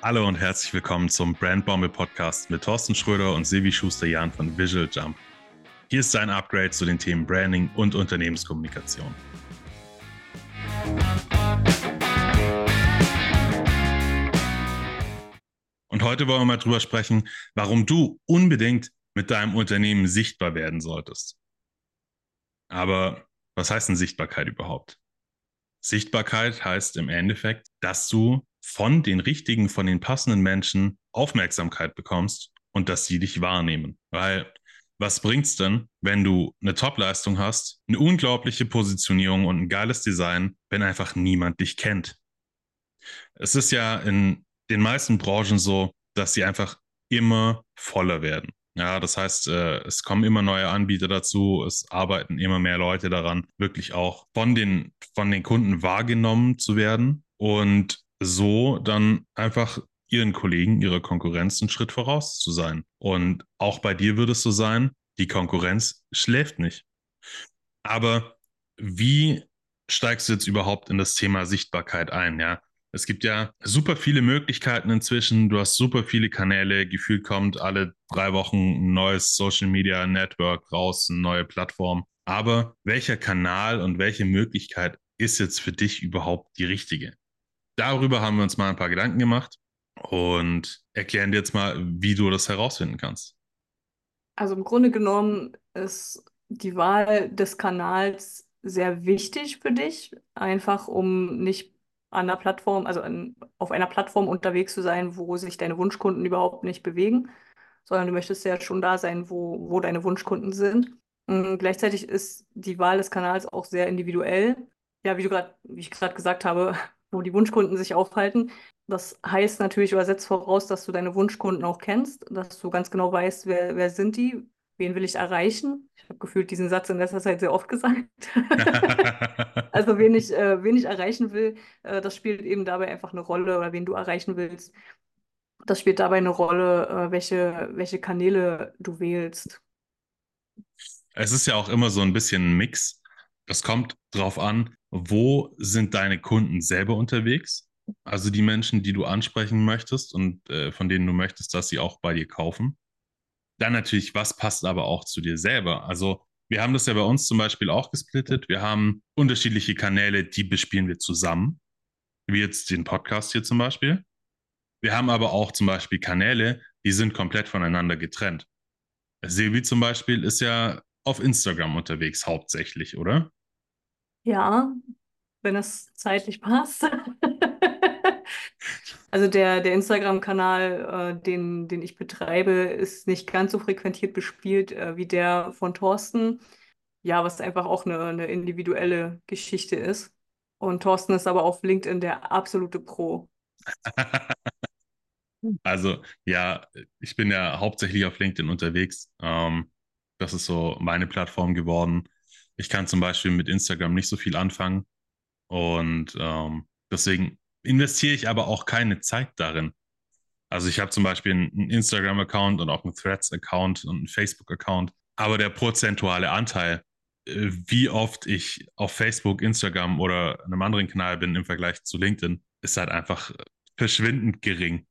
Hallo und herzlich willkommen zum Brandbombe Podcast mit Thorsten Schröder und Silvi Schuster-Jahn von Visual Jump. Hier ist dein Upgrade zu den Themen Branding und Unternehmenskommunikation. Und heute wollen wir mal drüber sprechen, warum du unbedingt mit deinem Unternehmen sichtbar werden solltest. Aber was heißt denn Sichtbarkeit überhaupt? Sichtbarkeit heißt im Endeffekt, dass du von den richtigen, von den passenden Menschen Aufmerksamkeit bekommst und dass sie dich wahrnehmen. Weil was bringt's denn, wenn du eine Top-Leistung hast, eine unglaubliche Positionierung und ein geiles Design, wenn einfach niemand dich kennt? Es ist ja in den meisten Branchen so, dass sie einfach immer voller werden. Ja, das heißt, äh, es kommen immer neue Anbieter dazu, es arbeiten immer mehr Leute daran, wirklich auch von den, von den Kunden wahrgenommen zu werden. Und so dann einfach ihren Kollegen, ihrer Konkurrenz einen Schritt voraus zu sein. Und auch bei dir würde es so sein, die Konkurrenz schläft nicht. Aber wie steigst du jetzt überhaupt in das Thema Sichtbarkeit ein? Ja, es gibt ja super viele Möglichkeiten inzwischen. Du hast super viele Kanäle. Gefühlt kommt alle drei Wochen ein neues Social Media Network raus, eine neue Plattform. Aber welcher Kanal und welche Möglichkeit ist jetzt für dich überhaupt die richtige? Darüber haben wir uns mal ein paar Gedanken gemacht und erklären dir jetzt mal, wie du das herausfinden kannst. Also im Grunde genommen ist die Wahl des Kanals sehr wichtig für dich, einfach um nicht an der Plattform, also an, auf einer Plattform unterwegs zu sein, wo sich deine Wunschkunden überhaupt nicht bewegen, sondern du möchtest ja schon da sein, wo, wo deine Wunschkunden sind. Und gleichzeitig ist die Wahl des Kanals auch sehr individuell. Ja, wie du gerade, wie ich gerade gesagt habe, wo die Wunschkunden sich aufhalten. Das heißt natürlich übersetzt voraus, dass du deine Wunschkunden auch kennst, dass du ganz genau weißt, wer, wer sind die, wen will ich erreichen. Ich habe gefühlt diesen Satz in letzter Zeit sehr oft gesagt. also wen ich, äh, wen ich erreichen will, äh, das spielt eben dabei einfach eine Rolle oder wen du erreichen willst. Das spielt dabei eine Rolle, äh, welche, welche Kanäle du wählst. Es ist ja auch immer so ein bisschen ein Mix. Das kommt drauf an, wo sind deine Kunden selber unterwegs? Also die Menschen, die du ansprechen möchtest und äh, von denen du möchtest, dass sie auch bei dir kaufen. Dann natürlich, was passt aber auch zu dir selber? Also wir haben das ja bei uns zum Beispiel auch gesplittet. Wir haben unterschiedliche Kanäle, die bespielen wir zusammen, wie jetzt den Podcast hier zum Beispiel. Wir haben aber auch zum Beispiel Kanäle, die sind komplett voneinander getrennt. Silvi zum Beispiel ist ja auf Instagram unterwegs hauptsächlich, oder? Ja, wenn es zeitlich passt. Also der, der Instagram-Kanal, äh, den, den ich betreibe, ist nicht ganz so frequentiert bespielt äh, wie der von Thorsten. Ja, was einfach auch eine, eine individuelle Geschichte ist. Und Thorsten ist aber auf LinkedIn der absolute Pro. Also ja, ich bin ja hauptsächlich auf LinkedIn unterwegs. Ähm, das ist so meine Plattform geworden. Ich kann zum Beispiel mit Instagram nicht so viel anfangen und ähm, deswegen investiere ich aber auch keine Zeit darin. Also ich habe zum Beispiel einen Instagram-Account und auch einen Threads-Account und einen Facebook-Account, aber der prozentuale Anteil, äh, wie oft ich auf Facebook, Instagram oder einem anderen Kanal bin im Vergleich zu LinkedIn, ist halt einfach verschwindend gering.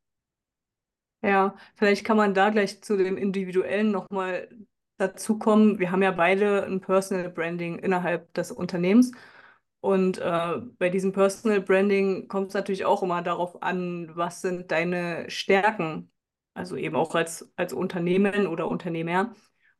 Ja, vielleicht kann man da gleich zu dem Individuellen nochmal dazu kommen, wir haben ja beide ein Personal Branding innerhalb des Unternehmens. Und äh, bei diesem Personal Branding kommt es natürlich auch immer darauf an, was sind deine Stärken, also eben auch als, als Unternehmen oder Unternehmer.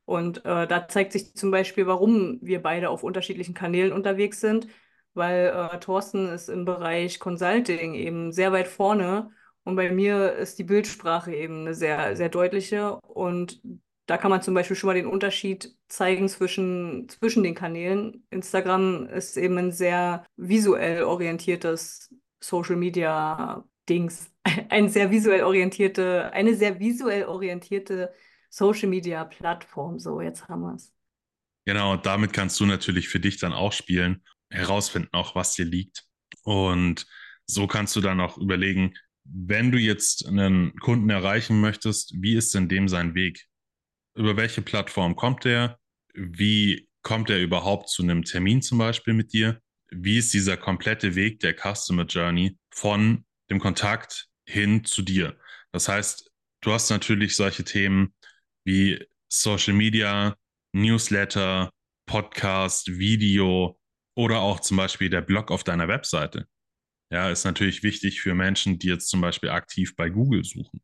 Und äh, da zeigt sich zum Beispiel, warum wir beide auf unterschiedlichen Kanälen unterwegs sind, weil äh, Thorsten ist im Bereich Consulting eben sehr weit vorne und bei mir ist die Bildsprache eben eine sehr, sehr deutliche. Und da kann man zum Beispiel schon mal den Unterschied zeigen zwischen, zwischen den Kanälen. Instagram ist eben ein sehr visuell orientiertes Social Media Dings. Ein sehr visuell orientierte, eine sehr visuell orientierte Social Media Plattform. So, jetzt haben wir es. Genau, und damit kannst du natürlich für dich dann auch spielen, herausfinden auch, was dir liegt. Und so kannst du dann auch überlegen, wenn du jetzt einen Kunden erreichen möchtest, wie ist denn dem sein Weg? Über welche Plattform kommt der? Wie kommt er überhaupt zu einem Termin zum Beispiel mit dir? Wie ist dieser komplette Weg der Customer Journey von dem Kontakt hin zu dir. Das heißt, du hast natürlich solche Themen wie Social Media, Newsletter, Podcast, Video oder auch zum Beispiel der Blog auf deiner Webseite. Ja, ist natürlich wichtig für Menschen, die jetzt zum Beispiel aktiv bei Google suchen.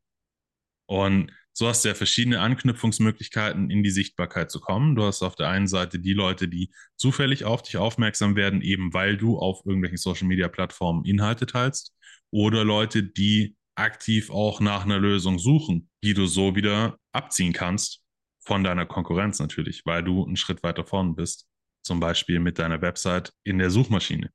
Und so hast du ja verschiedene Anknüpfungsmöglichkeiten, in die Sichtbarkeit zu kommen. Du hast auf der einen Seite die Leute, die zufällig auf dich aufmerksam werden, eben weil du auf irgendwelchen Social-Media-Plattformen Inhalte teilst. Oder Leute, die aktiv auch nach einer Lösung suchen, die du so wieder abziehen kannst von deiner Konkurrenz natürlich, weil du einen Schritt weiter vorne bist. Zum Beispiel mit deiner Website in der Suchmaschine.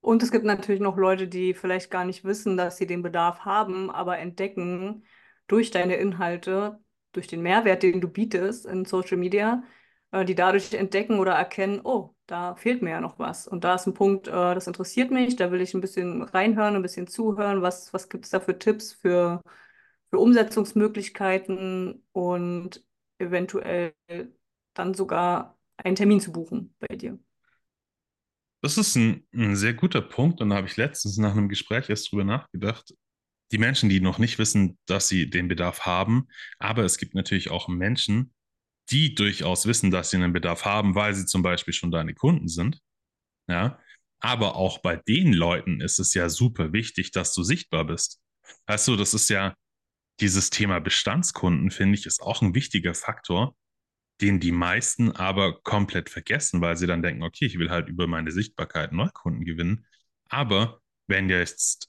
Und es gibt natürlich noch Leute, die vielleicht gar nicht wissen, dass sie den Bedarf haben, aber entdecken durch deine Inhalte, durch den Mehrwert, den du bietest in Social Media, äh, die dadurch entdecken oder erkennen, oh, da fehlt mir ja noch was. Und da ist ein Punkt, äh, das interessiert mich, da will ich ein bisschen reinhören, ein bisschen zuhören, was, was gibt es da für Tipps, für, für Umsetzungsmöglichkeiten und eventuell dann sogar einen Termin zu buchen bei dir. Das ist ein, ein sehr guter Punkt und da habe ich letztens nach einem Gespräch erst drüber nachgedacht. Die Menschen, die noch nicht wissen, dass sie den Bedarf haben, aber es gibt natürlich auch Menschen, die durchaus wissen, dass sie einen Bedarf haben, weil sie zum Beispiel schon deine Kunden sind. Ja, aber auch bei den Leuten ist es ja super wichtig, dass du sichtbar bist. Weißt du, das ist ja dieses Thema Bestandskunden, finde ich, ist auch ein wichtiger Faktor, den die meisten aber komplett vergessen, weil sie dann denken, okay, ich will halt über meine Sichtbarkeit Neukunden gewinnen. Aber wenn jetzt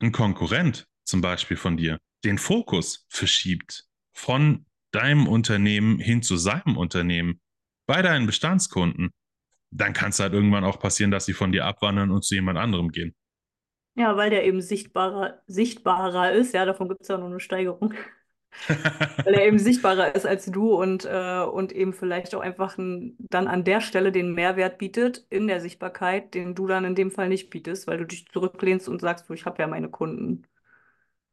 ein Konkurrent zum Beispiel von dir den Fokus verschiebt von deinem Unternehmen hin zu seinem Unternehmen bei deinen Bestandskunden, dann kann es halt irgendwann auch passieren, dass sie von dir abwandern und zu jemand anderem gehen. Ja, weil der eben sichtbarer, sichtbarer ist. Ja, davon gibt es ja noch eine Steigerung. weil er eben sichtbarer ist als du und, äh, und eben vielleicht auch einfach ein, dann an der Stelle den Mehrwert bietet in der Sichtbarkeit, den du dann in dem Fall nicht bietest, weil du dich zurücklehnst und sagst, du, ich habe ja meine Kunden.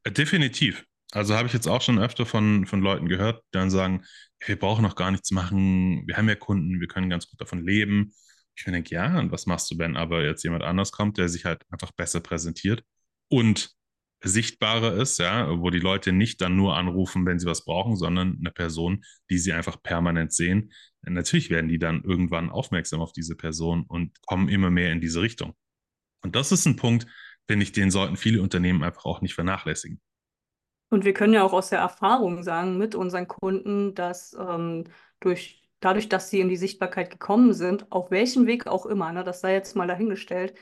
Definitiv. Also habe ich jetzt auch schon öfter von, von Leuten gehört, die dann sagen, wir brauchen noch gar nichts machen, wir haben ja Kunden, wir können ganz gut davon leben. Ich mir denke, ja, und was machst du, wenn aber jetzt jemand anders kommt, der sich halt einfach besser präsentiert und sichtbarer ist, ja, wo die Leute nicht dann nur anrufen, wenn sie was brauchen, sondern eine Person, die sie einfach permanent sehen. Natürlich werden die dann irgendwann aufmerksam auf diese Person und kommen immer mehr in diese Richtung. Und das ist ein Punkt, finde ich, den sollten viele Unternehmen einfach auch nicht vernachlässigen. Und wir können ja auch aus der Erfahrung sagen mit unseren Kunden, dass ähm, durch, dadurch, dass sie in die Sichtbarkeit gekommen sind, auf welchem Weg auch immer, ne, das sei jetzt mal dahingestellt,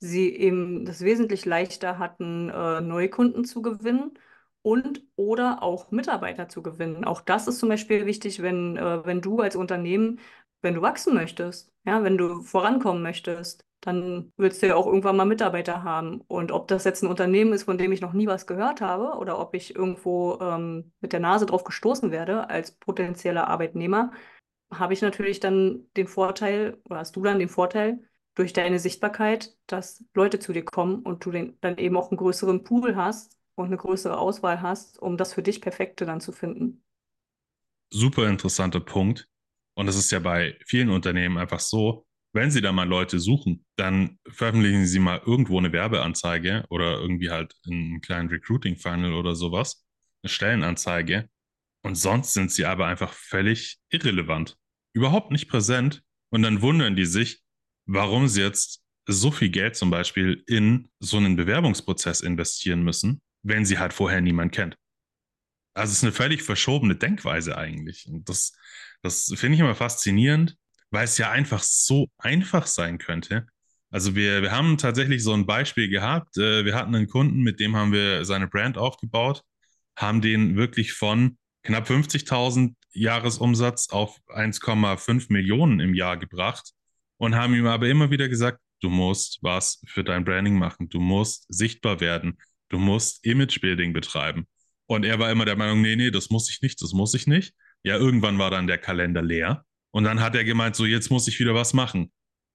sie eben das wesentlich leichter hatten, äh, neue Kunden zu gewinnen und oder auch Mitarbeiter zu gewinnen. Auch das ist zum Beispiel wichtig, wenn, äh, wenn du als Unternehmen, wenn du wachsen möchtest, ja, wenn du vorankommen möchtest, dann willst du ja auch irgendwann mal Mitarbeiter haben. Und ob das jetzt ein Unternehmen ist, von dem ich noch nie was gehört habe, oder ob ich irgendwo ähm, mit der Nase drauf gestoßen werde als potenzieller Arbeitnehmer, habe ich natürlich dann den Vorteil, oder hast du dann den Vorteil, durch deine Sichtbarkeit, dass Leute zu dir kommen und du den, dann eben auch einen größeren Pool hast und eine größere Auswahl hast, um das für dich Perfekte dann zu finden. Super interessanter Punkt. Und es ist ja bei vielen Unternehmen einfach so, wenn Sie da mal Leute suchen, dann veröffentlichen Sie mal irgendwo eine Werbeanzeige oder irgendwie halt einen kleinen Recruiting-Funnel oder sowas, eine Stellenanzeige. Und sonst sind sie aber einfach völlig irrelevant, überhaupt nicht präsent. Und dann wundern die sich, warum sie jetzt so viel Geld zum Beispiel in so einen Bewerbungsprozess investieren müssen, wenn sie halt vorher niemand kennt. Also es ist eine völlig verschobene Denkweise eigentlich. Und das, das finde ich immer faszinierend, weil es ja einfach so einfach sein könnte. Also wir, wir haben tatsächlich so ein Beispiel gehabt. Äh, wir hatten einen Kunden, mit dem haben wir seine Brand aufgebaut, haben den wirklich von knapp 50.000 Jahresumsatz auf 1,5 Millionen im Jahr gebracht und haben ihm aber immer wieder gesagt, du musst was für dein Branding machen, du musst sichtbar werden, du musst Imagebuilding betreiben. Und er war immer der Meinung, nee, nee, das muss ich nicht, das muss ich nicht. Ja, irgendwann war dann der Kalender leer und dann hat er gemeint, so jetzt muss ich wieder was machen.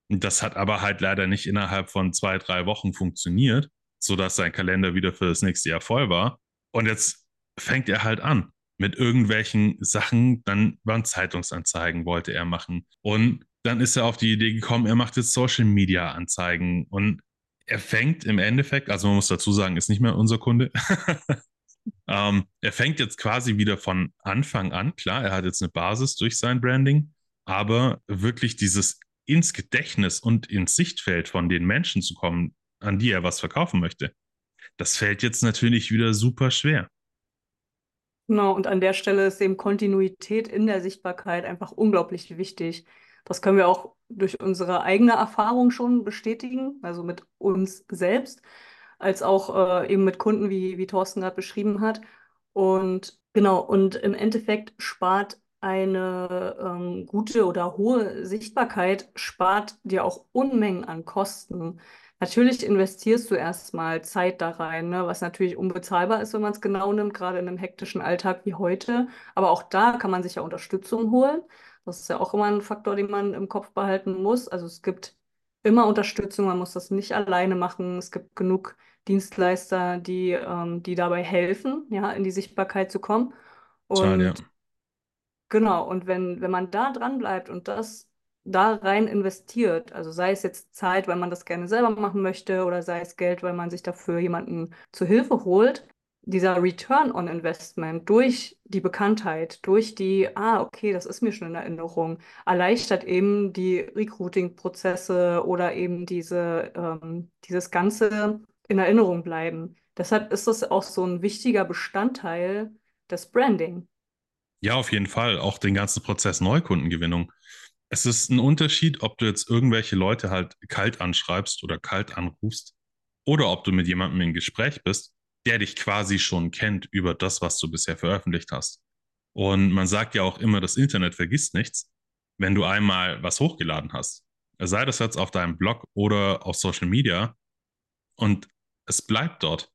Und das hat aber halt leider nicht innerhalb von zwei, drei Wochen funktioniert, sodass sein Kalender wieder für das nächste Jahr voll war. Und jetzt fängt er halt an mit irgendwelchen Sachen. Dann waren Zeitungsanzeigen, wollte er machen. Und dann ist er auf die Idee gekommen, er macht jetzt Social Media Anzeigen. Und er fängt im Endeffekt, also man muss dazu sagen, ist nicht mehr unser Kunde. ähm, er fängt jetzt quasi wieder von Anfang an. Klar, er hat jetzt eine Basis durch sein Branding, aber wirklich dieses ins Gedächtnis und ins Sichtfeld von den Menschen zu kommen, an die er was verkaufen möchte, das fällt jetzt natürlich wieder super schwer. Genau, und an der Stelle ist eben Kontinuität in der Sichtbarkeit einfach unglaublich wichtig. Das können wir auch durch unsere eigene Erfahrung schon bestätigen, also mit uns selbst, als auch äh, eben mit Kunden, wie, wie Thorsten gerade beschrieben hat. Und genau, und im Endeffekt spart eine ähm, gute oder hohe Sichtbarkeit, spart dir auch Unmengen an Kosten. Natürlich investierst du erstmal Zeit da rein, ne, was natürlich unbezahlbar ist, wenn man es genau nimmt, gerade in einem hektischen Alltag wie heute. Aber auch da kann man sich ja Unterstützung holen. Das ist ja auch immer ein Faktor, den man im Kopf behalten muss. Also es gibt immer Unterstützung, man muss das nicht alleine machen. Es gibt genug Dienstleister, die, ähm, die dabei helfen, ja, in die Sichtbarkeit zu kommen. Total, ja. Genau, und wenn, wenn man da dran bleibt und das da rein investiert, also sei es jetzt Zeit, weil man das gerne selber machen möchte, oder sei es Geld, weil man sich dafür jemanden zu Hilfe holt, dieser Return on Investment durch die Bekanntheit, durch die, ah, okay, das ist mir schon in Erinnerung, erleichtert eben die Recruiting-Prozesse oder eben diese, ähm, dieses ganze in Erinnerung bleiben. Deshalb ist das auch so ein wichtiger Bestandteil des Branding. Ja, auf jeden Fall. Auch den ganzen Prozess Neukundengewinnung. Es ist ein Unterschied, ob du jetzt irgendwelche Leute halt kalt anschreibst oder kalt anrufst oder ob du mit jemandem im Gespräch bist der dich quasi schon kennt über das, was du bisher veröffentlicht hast. Und man sagt ja auch immer, das Internet vergisst nichts, wenn du einmal was hochgeladen hast. Sei das jetzt auf deinem Blog oder auf Social Media und es bleibt dort,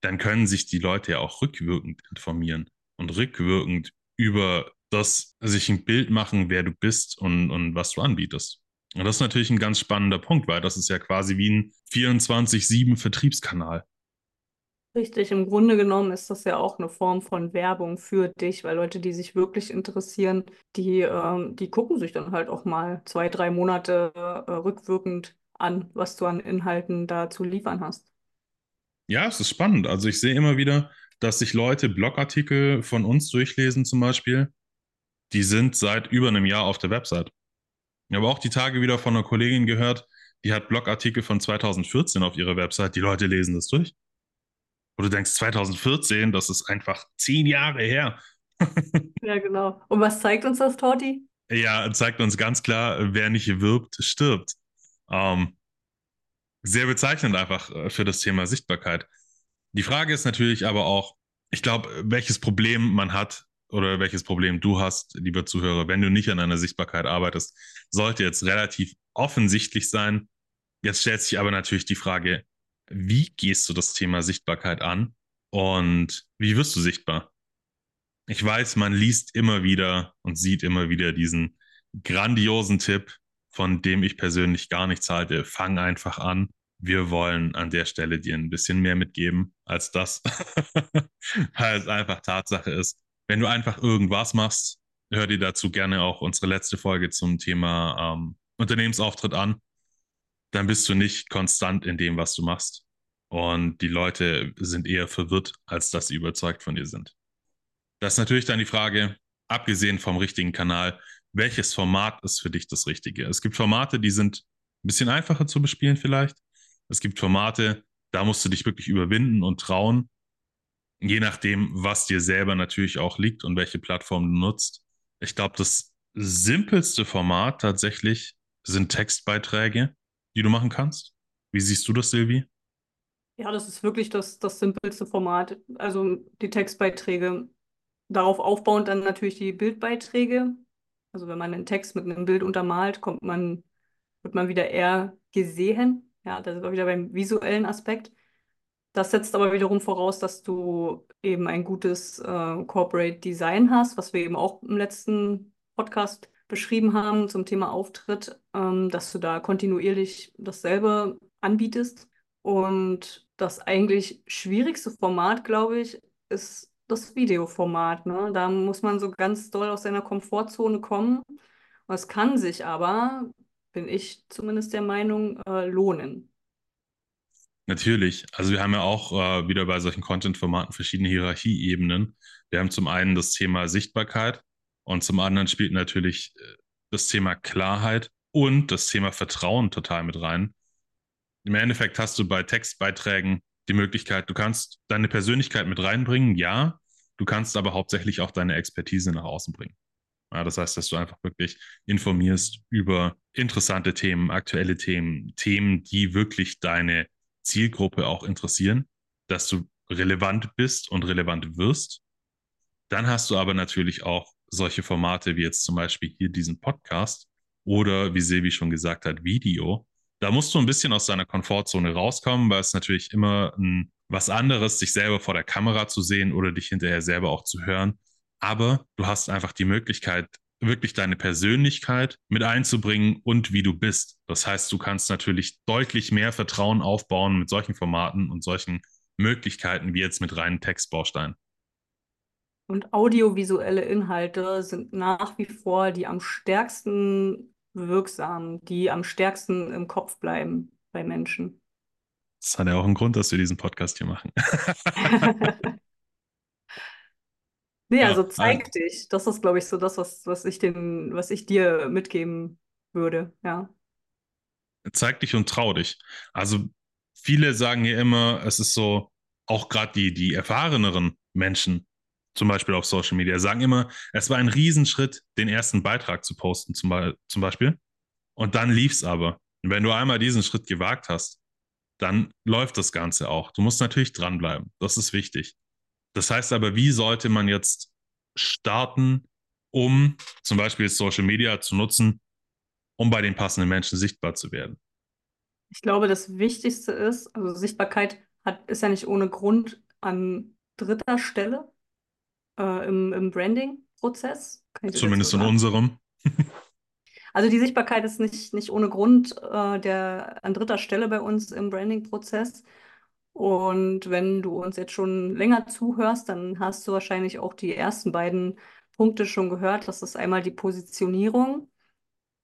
dann können sich die Leute ja auch rückwirkend informieren und rückwirkend über das sich ein Bild machen, wer du bist und, und was du anbietest. Und das ist natürlich ein ganz spannender Punkt, weil das ist ja quasi wie ein 24-7 Vertriebskanal. Richtig, im Grunde genommen ist das ja auch eine Form von Werbung für dich, weil Leute, die sich wirklich interessieren, die, ähm, die gucken sich dann halt auch mal zwei, drei Monate äh, rückwirkend an, was du an Inhalten da zu liefern hast. Ja, es ist spannend. Also ich sehe immer wieder, dass sich Leute Blogartikel von uns durchlesen zum Beispiel, die sind seit über einem Jahr auf der Website. Ich habe auch die Tage wieder von einer Kollegin gehört, die hat Blogartikel von 2014 auf ihrer Website. Die Leute lesen das durch. Wo du denkst, 2014, das ist einfach zehn Jahre her. ja, genau. Und was zeigt uns das, Torti? Ja, zeigt uns ganz klar, wer nicht wirbt, stirbt. Ähm, sehr bezeichnend einfach äh, für das Thema Sichtbarkeit. Die Frage ist natürlich aber auch, ich glaube, welches Problem man hat oder welches Problem du hast, lieber Zuhörer, wenn du nicht an einer Sichtbarkeit arbeitest, sollte jetzt relativ offensichtlich sein. Jetzt stellt sich aber natürlich die Frage, wie gehst du das Thema Sichtbarkeit an und wie wirst du sichtbar? Ich weiß, man liest immer wieder und sieht immer wieder diesen grandiosen Tipp, von dem ich persönlich gar nichts halte. Fang einfach an. Wir wollen an der Stelle dir ein bisschen mehr mitgeben als das, weil es einfach Tatsache ist. Wenn du einfach irgendwas machst, hör dir dazu gerne auch unsere letzte Folge zum Thema ähm, Unternehmensauftritt an dann bist du nicht konstant in dem, was du machst. Und die Leute sind eher verwirrt, als dass sie überzeugt von dir sind. Das ist natürlich dann die Frage, abgesehen vom richtigen Kanal, welches Format ist für dich das Richtige? Es gibt Formate, die sind ein bisschen einfacher zu bespielen vielleicht. Es gibt Formate, da musst du dich wirklich überwinden und trauen, je nachdem, was dir selber natürlich auch liegt und welche Plattform du nutzt. Ich glaube, das simpelste Format tatsächlich sind Textbeiträge die du machen kannst? Wie siehst du das, Silvi? Ja, das ist wirklich das, das simpelste Format. Also die Textbeiträge. Darauf aufbauend dann natürlich die Bildbeiträge. Also wenn man einen Text mit einem Bild untermalt, kommt man, wird man wieder eher gesehen. Ja, da sind wir wieder beim visuellen Aspekt. Das setzt aber wiederum voraus, dass du eben ein gutes äh, Corporate Design hast, was wir eben auch im letzten Podcast beschrieben haben zum Thema Auftritt, ähm, dass du da kontinuierlich dasselbe anbietest. Und das eigentlich schwierigste Format, glaube ich, ist das Videoformat. Ne? Da muss man so ganz doll aus seiner Komfortzone kommen. Und es kann sich aber, bin ich zumindest der Meinung, äh, lohnen. Natürlich. Also wir haben ja auch äh, wieder bei solchen Content-Formaten verschiedene Hierarchieebenen. Wir haben zum einen das Thema Sichtbarkeit und zum anderen spielt natürlich äh, das Thema Klarheit und das Thema Vertrauen total mit rein. Im Endeffekt hast du bei Textbeiträgen die Möglichkeit, du kannst deine Persönlichkeit mit reinbringen, ja, du kannst aber hauptsächlich auch deine Expertise nach außen bringen. Ja, das heißt, dass du einfach wirklich informierst über interessante Themen, aktuelle Themen, Themen, die wirklich deine Zielgruppe auch interessieren, dass du relevant bist und relevant wirst. Dann hast du aber natürlich auch solche Formate wie jetzt zum Beispiel hier diesen Podcast oder wie Sevi schon gesagt hat, Video. Da musst du ein bisschen aus deiner Komfortzone rauskommen, weil es natürlich immer ein, was anderes, sich selber vor der Kamera zu sehen oder dich hinterher selber auch zu hören. Aber du hast einfach die Möglichkeit, wirklich deine Persönlichkeit mit einzubringen und wie du bist. Das heißt, du kannst natürlich deutlich mehr Vertrauen aufbauen mit solchen Formaten und solchen Möglichkeiten wie jetzt mit reinen Textbausteinen. Und audiovisuelle Inhalte sind nach wie vor die am stärksten wirksam, die am stärksten im Kopf bleiben bei Menschen. Das hat ja auch einen Grund, dass wir diesen Podcast hier machen. Nee, ja, also zeig dich. Das ist, glaube ich, so das, was, was ich den, was ich dir mitgeben würde, ja. Zeig dich und trau dich. Also viele sagen ja immer, es ist so, auch gerade die, die erfahreneren Menschen, zum Beispiel auf Social Media, sagen immer, es war ein Riesenschritt, den ersten Beitrag zu posten, zum, zum Beispiel. Und dann lief es aber. Und wenn du einmal diesen Schritt gewagt hast, dann läuft das Ganze auch. Du musst natürlich dranbleiben. Das ist wichtig. Das heißt aber, wie sollte man jetzt starten, um zum Beispiel Social Media zu nutzen, um bei den passenden Menschen sichtbar zu werden? Ich glaube, das Wichtigste ist, also Sichtbarkeit hat, ist ja nicht ohne Grund an dritter Stelle äh, im, im Branding-Prozess. Zumindest so in unserem. Also die Sichtbarkeit ist nicht, nicht ohne Grund äh, der, an dritter Stelle bei uns im Branding-Prozess. Und wenn du uns jetzt schon länger zuhörst, dann hast du wahrscheinlich auch die ersten beiden Punkte schon gehört. Das ist einmal die Positionierung.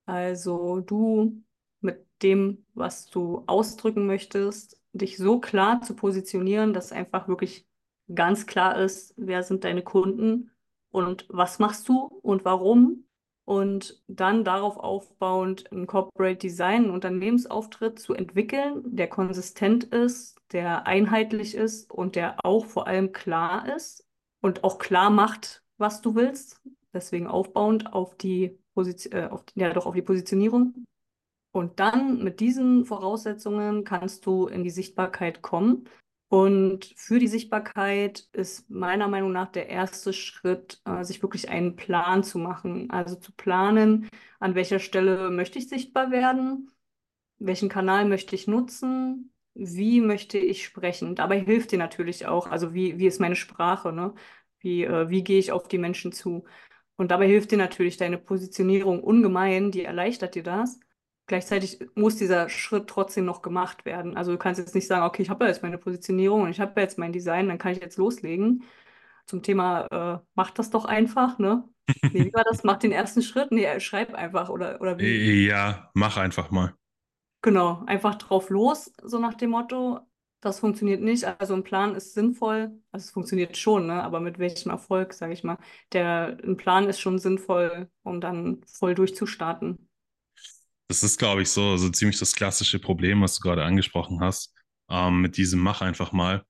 Also du mit dem, was du ausdrücken möchtest, dich so klar zu positionieren, dass einfach wirklich ganz klar ist, wer sind deine Kunden und was machst du und warum und dann darauf aufbauend ein Corporate Design, einen Unternehmensauftritt zu entwickeln, der konsistent ist, der einheitlich ist und der auch vor allem klar ist und auch klar macht, was du willst. Deswegen aufbauend auf die Position, äh, auf, ja, doch auf die Positionierung. Und dann mit diesen Voraussetzungen kannst du in die Sichtbarkeit kommen. Und für die Sichtbarkeit ist meiner Meinung nach der erste Schritt, äh, sich wirklich einen Plan zu machen. Also zu planen, an welcher Stelle möchte ich sichtbar werden, welchen Kanal möchte ich nutzen, wie möchte ich sprechen. Dabei hilft dir natürlich auch, also wie, wie ist meine Sprache, ne? Wie, äh, wie gehe ich auf die Menschen zu? Und dabei hilft dir natürlich deine Positionierung ungemein, die erleichtert dir das. Gleichzeitig muss dieser Schritt trotzdem noch gemacht werden. Also du kannst jetzt nicht sagen, okay, ich habe ja jetzt meine Positionierung und ich habe ja jetzt mein Design, dann kann ich jetzt loslegen. Zum Thema, äh, mach das doch einfach, ne? Nee, wie war das? Mach den ersten Schritt? Nee, schreib einfach oder, oder wie? Ja, mach einfach mal. Genau, einfach drauf los, so nach dem Motto. Das funktioniert nicht. Also ein Plan ist sinnvoll. Also es funktioniert schon, ne? aber mit welchem Erfolg, sage ich mal. Der, ein Plan ist schon sinnvoll, um dann voll durchzustarten. Das ist, glaube ich, so, so ziemlich das klassische Problem, was du gerade angesprochen hast, ähm, mit diesem Mach einfach mal.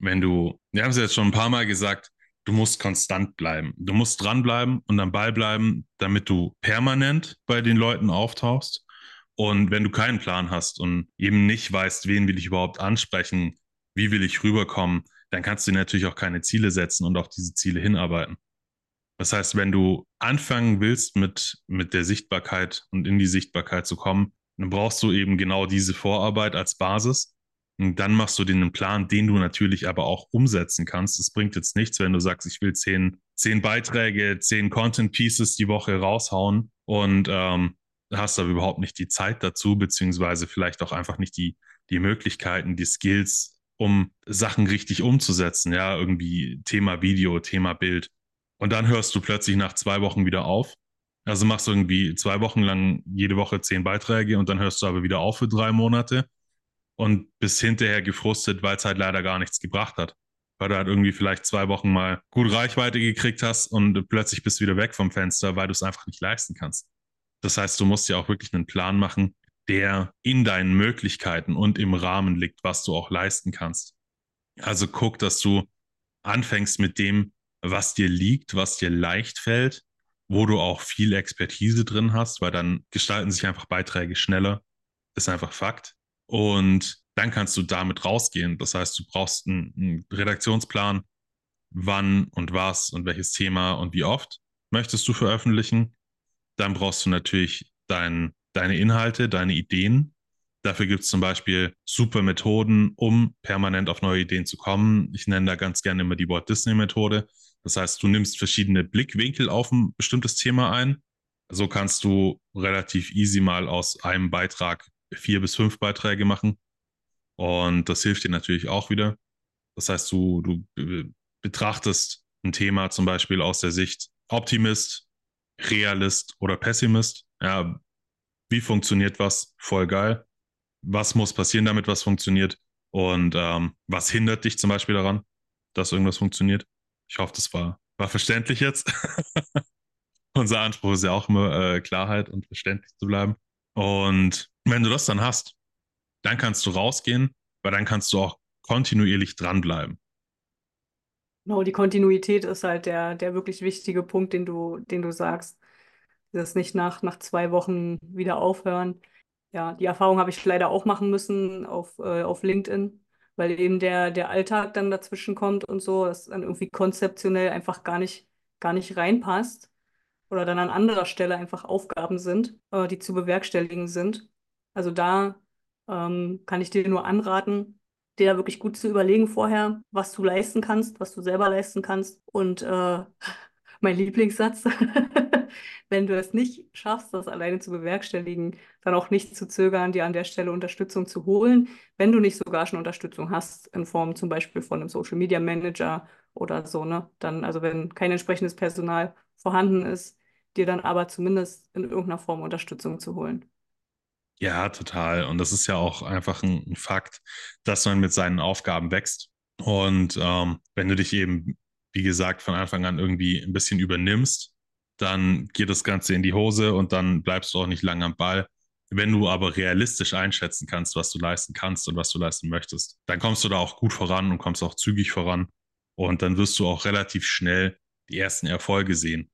Wenn du, wir haben es jetzt schon ein paar Mal gesagt, du musst konstant bleiben. Du musst dranbleiben und am Ball bleiben, damit du permanent bei den Leuten auftauchst. Und wenn du keinen Plan hast und eben nicht weißt, wen will ich überhaupt ansprechen, wie will ich rüberkommen, dann kannst du natürlich auch keine Ziele setzen und auf diese Ziele hinarbeiten. Das heißt, wenn du anfangen willst mit, mit der Sichtbarkeit und in die Sichtbarkeit zu kommen, dann brauchst du eben genau diese Vorarbeit als Basis. Und dann machst du dir einen Plan, den du natürlich aber auch umsetzen kannst. Es bringt jetzt nichts, wenn du sagst, ich will zehn, zehn Beiträge, zehn Content Pieces die Woche raushauen und ähm, hast aber überhaupt nicht die Zeit dazu, beziehungsweise vielleicht auch einfach nicht die, die Möglichkeiten, die Skills, um Sachen richtig umzusetzen. Ja, irgendwie Thema Video, Thema Bild. Und dann hörst du plötzlich nach zwei Wochen wieder auf. Also machst du irgendwie zwei Wochen lang jede Woche zehn Beiträge und dann hörst du aber wieder auf für drei Monate. und bist hinterher gefrustet, weil es halt leider gar nichts gebracht hat. Weil du halt irgendwie vielleicht zwei Wochen mal gut Reichweite gekriegt hast und plötzlich bist du wieder weg vom Fenster, weil du es einfach nicht leisten kannst. Das heißt, du musst ja auch wirklich einen Plan machen, der in deinen Möglichkeiten und im Rahmen liegt, was du auch leisten kannst. Also guck, dass du anfängst mit dem, was dir liegt, was dir leicht fällt, wo du auch viel Expertise drin hast, weil dann gestalten sich einfach Beiträge schneller. Ist einfach Fakt. Und dann kannst du damit rausgehen. Das heißt, du brauchst einen, einen Redaktionsplan, wann und was und welches Thema und wie oft möchtest du veröffentlichen. Dann brauchst du natürlich dein, deine Inhalte, deine Ideen. Dafür gibt es zum Beispiel super Methoden, um permanent auf neue Ideen zu kommen. Ich nenne da ganz gerne immer die Walt Disney-Methode. Das heißt, du nimmst verschiedene Blickwinkel auf ein bestimmtes Thema ein. So kannst du relativ easy mal aus einem Beitrag vier bis fünf Beiträge machen. Und das hilft dir natürlich auch wieder. Das heißt, du, du betrachtest ein Thema zum Beispiel aus der Sicht Optimist, Realist oder Pessimist. Ja, wie funktioniert was? Voll geil. Was muss passieren, damit was funktioniert? Und ähm, was hindert dich zum Beispiel daran, dass irgendwas funktioniert? Ich hoffe, das war, war verständlich jetzt. Unser Anspruch ist ja auch immer äh, Klarheit und verständlich zu bleiben. Und wenn du das dann hast, dann kannst du rausgehen, weil dann kannst du auch kontinuierlich dranbleiben. Genau, die Kontinuität ist halt der, der wirklich wichtige Punkt, den du, den du sagst. Das nicht nach, nach zwei Wochen wieder aufhören. Ja, die Erfahrung habe ich leider auch machen müssen auf, äh, auf LinkedIn, weil eben der, der Alltag dann dazwischen kommt und so, das dann irgendwie konzeptionell einfach gar nicht, gar nicht reinpasst oder dann an anderer Stelle einfach Aufgaben sind, äh, die zu bewerkstelligen sind. Also da ähm, kann ich dir nur anraten, dir wirklich gut zu überlegen vorher, was du leisten kannst, was du selber leisten kannst. Und äh, mein Lieblingssatz, wenn du es nicht schaffst, das alleine zu bewerkstelligen, dann auch nicht zu zögern, dir an der Stelle Unterstützung zu holen, wenn du nicht sogar schon Unterstützung hast, in Form zum Beispiel von einem Social Media Manager oder so, ne? Dann, also wenn kein entsprechendes Personal vorhanden ist, dir dann aber zumindest in irgendeiner Form Unterstützung zu holen. Ja, total. Und das ist ja auch einfach ein, Fakt, dass man mit seinen Aufgaben wächst. Und ähm, wenn du dich eben, wie gesagt, von Anfang an irgendwie ein bisschen übernimmst, dann geht das Ganze in die Hose und dann bleibst du auch nicht lange am Ball. Wenn du aber realistisch einschätzen kannst, was du leisten kannst und was du leisten möchtest, dann kommst du da auch gut voran und kommst auch zügig voran. Und dann wirst du auch relativ schnell die ersten Erfolge sehen.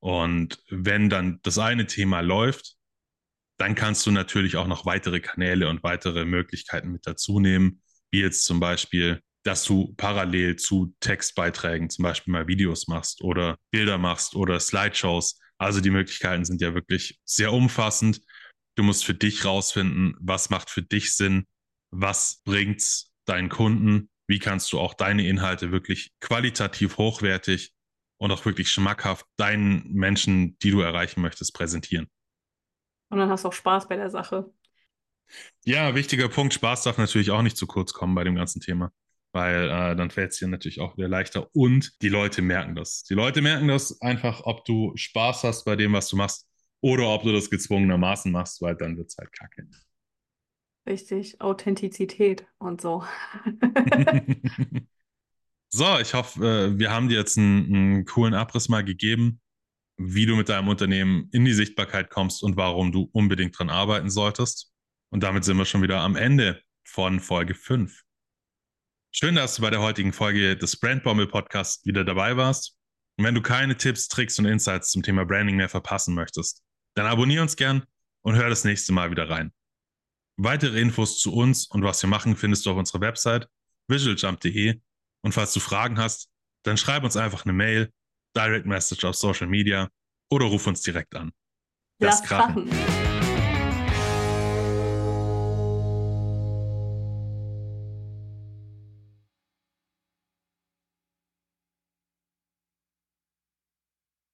Und wenn dann das eine Thema läuft, dann kannst du natürlich auch noch weitere Kanäle und weitere Möglichkeiten mit dazu nehmen, wie jetzt zum Beispiel, dass du parallel zu Textbeiträgen zum Beispiel mal Videos machst oder Bilder machst oder Slideshows. Also die Möglichkeiten sind ja wirklich sehr umfassend. Du musst für dich rausfinden, was macht für dich Sinn, was bringt's deinen Kunden, wie kannst du auch deine Inhalte wirklich qualitativ hochwertig und auch wirklich schmackhaft deinen Menschen, die du erreichen möchtest, präsentieren. Und dann hast du auch Spaß bei der Sache. Ja, wichtiger Punkt. Spaß darf natürlich auch nicht zu kurz kommen bei dem ganzen Thema, weil äh, dann fällt es dir natürlich auch wieder leichter und die Leute merken das. Die Leute merken das einfach, ob du Spaß hast bei dem, was du machst oder ob du das gezwungenermaßen machst, weil dann wird es halt kacke. Richtig, Authentizität und so. so, ich hoffe, äh, wir haben dir jetzt einen, einen coolen Abriss mal gegeben wie du mit deinem Unternehmen in die Sichtbarkeit kommst und warum du unbedingt dran arbeiten solltest. Und damit sind wir schon wieder am Ende von Folge 5. Schön, dass du bei der heutigen Folge des Brandbombe Podcasts wieder dabei warst. Und wenn du keine Tipps, Tricks und Insights zum Thema Branding mehr verpassen möchtest, dann abonniere uns gern und hör das nächste Mal wieder rein. Weitere Infos zu uns und was wir machen findest du auf unserer Website visualjump.de. Und falls du Fragen hast, dann schreib uns einfach eine Mail Direct Message auf Social Media oder ruf uns direkt an. Lass krachen. krachen.